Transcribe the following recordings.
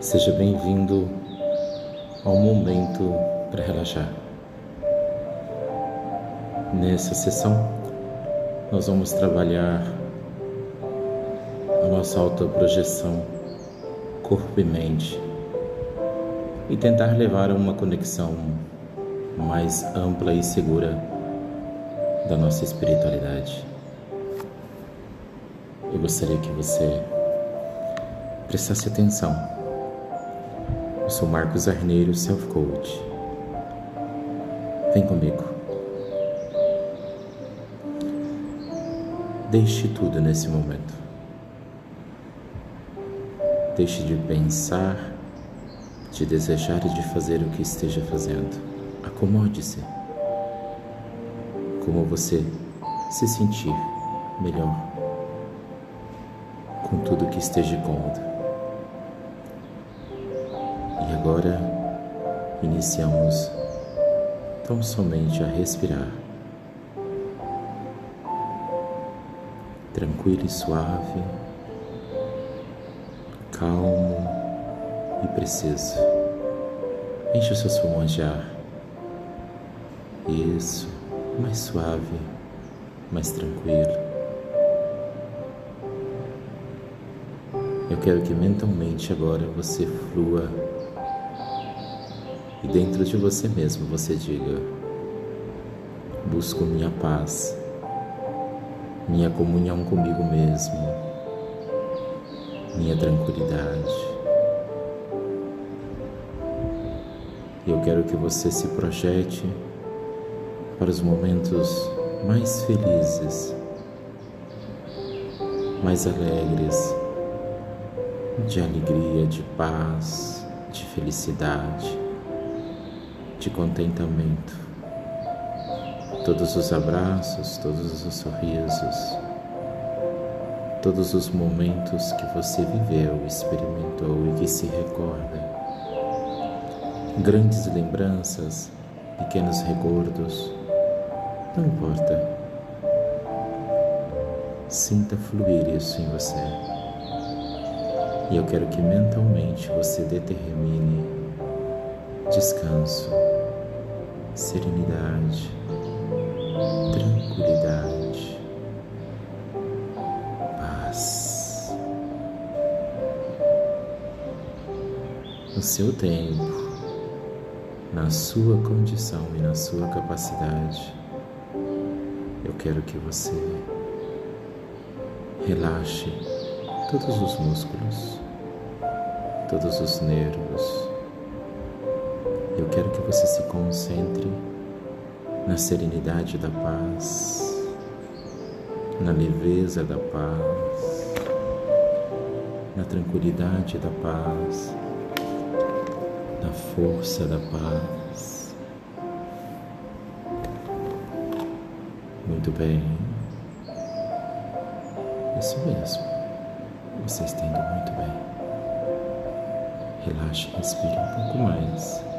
Seja bem-vindo ao momento para relaxar. Nessa sessão, nós vamos trabalhar a nossa autoprojeção, corpo e mente, e tentar levar a uma conexão mais ampla e segura da nossa espiritualidade. Eu gostaria que você prestasse atenção eu sou Marcos Arneiro, Self Coach. Vem comigo. Deixe tudo nesse momento. Deixe de pensar, de desejar e de fazer o que esteja fazendo. Acomode-se. Como você se sentir melhor com tudo que esteja cômodo. E agora iniciamos tão somente a respirar, tranquilo e suave, calmo e preciso. Enche os seus pulmões de ar. Isso, mais suave, mais tranquilo. Eu quero que mentalmente agora você flua e dentro de você mesmo você diga: Busco minha paz, minha comunhão comigo mesmo, minha tranquilidade. Eu quero que você se projete para os momentos mais felizes, mais alegres, de alegria, de paz, de felicidade de contentamento. Todos os abraços, todos os sorrisos, todos os momentos que você viveu, experimentou e que se recorda. Grandes lembranças, pequenos recordos, não importa. Sinta fluir isso em você. E eu quero que mentalmente você determine descanso serenidade, tranquilidade, paz. No seu tempo, na sua condição e na sua capacidade, eu quero que você relaxe todos os músculos, todos os nervos eu quero que você se concentre na serenidade da paz, na leveza da paz, na tranquilidade da paz, na força da paz. Muito bem. Isso mesmo. Você está indo muito bem. Relaxe, respire um pouco mais.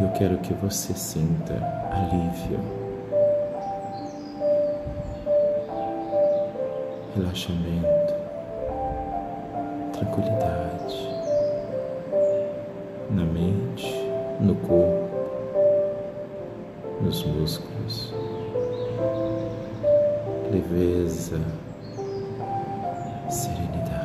Eu quero que você sinta alívio, relaxamento, tranquilidade. Na mente, no corpo, nos músculos, leveza, serenidade,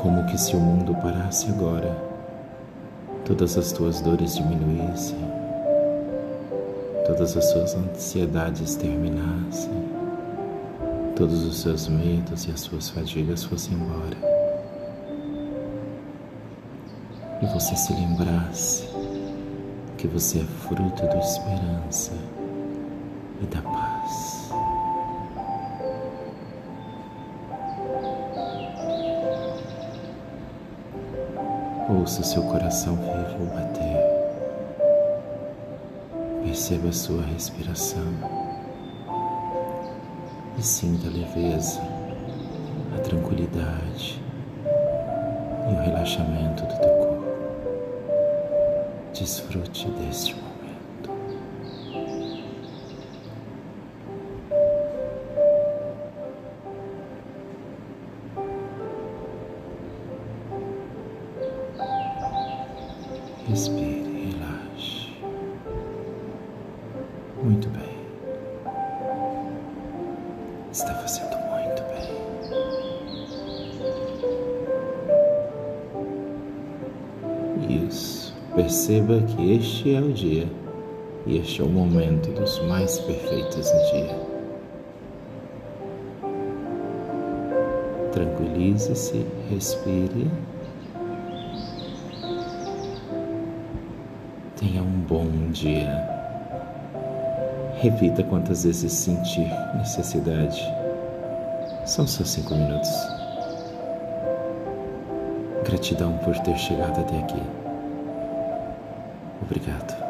como que se o mundo parasse agora, todas as tuas dores diminuíssem, todas as suas ansiedades terminassem, todos os seus medos e as suas fadigas fossem embora. E você se lembrasse que você é fruto da esperança e da Ouça seu coração vivo bater. Perceba a sua respiração e sinta a leveza, a tranquilidade e o relaxamento do teu corpo. Desfrute deste momento. Respire, relaxe. Muito bem. Está fazendo muito bem. Isso. Perceba que este é o dia e este é o momento dos mais perfeitos do dia. Tranquilize-se, respire. Tenha um bom dia. Repita quantas vezes sentir necessidade. São só cinco minutos. Gratidão por ter chegado até aqui. Obrigado.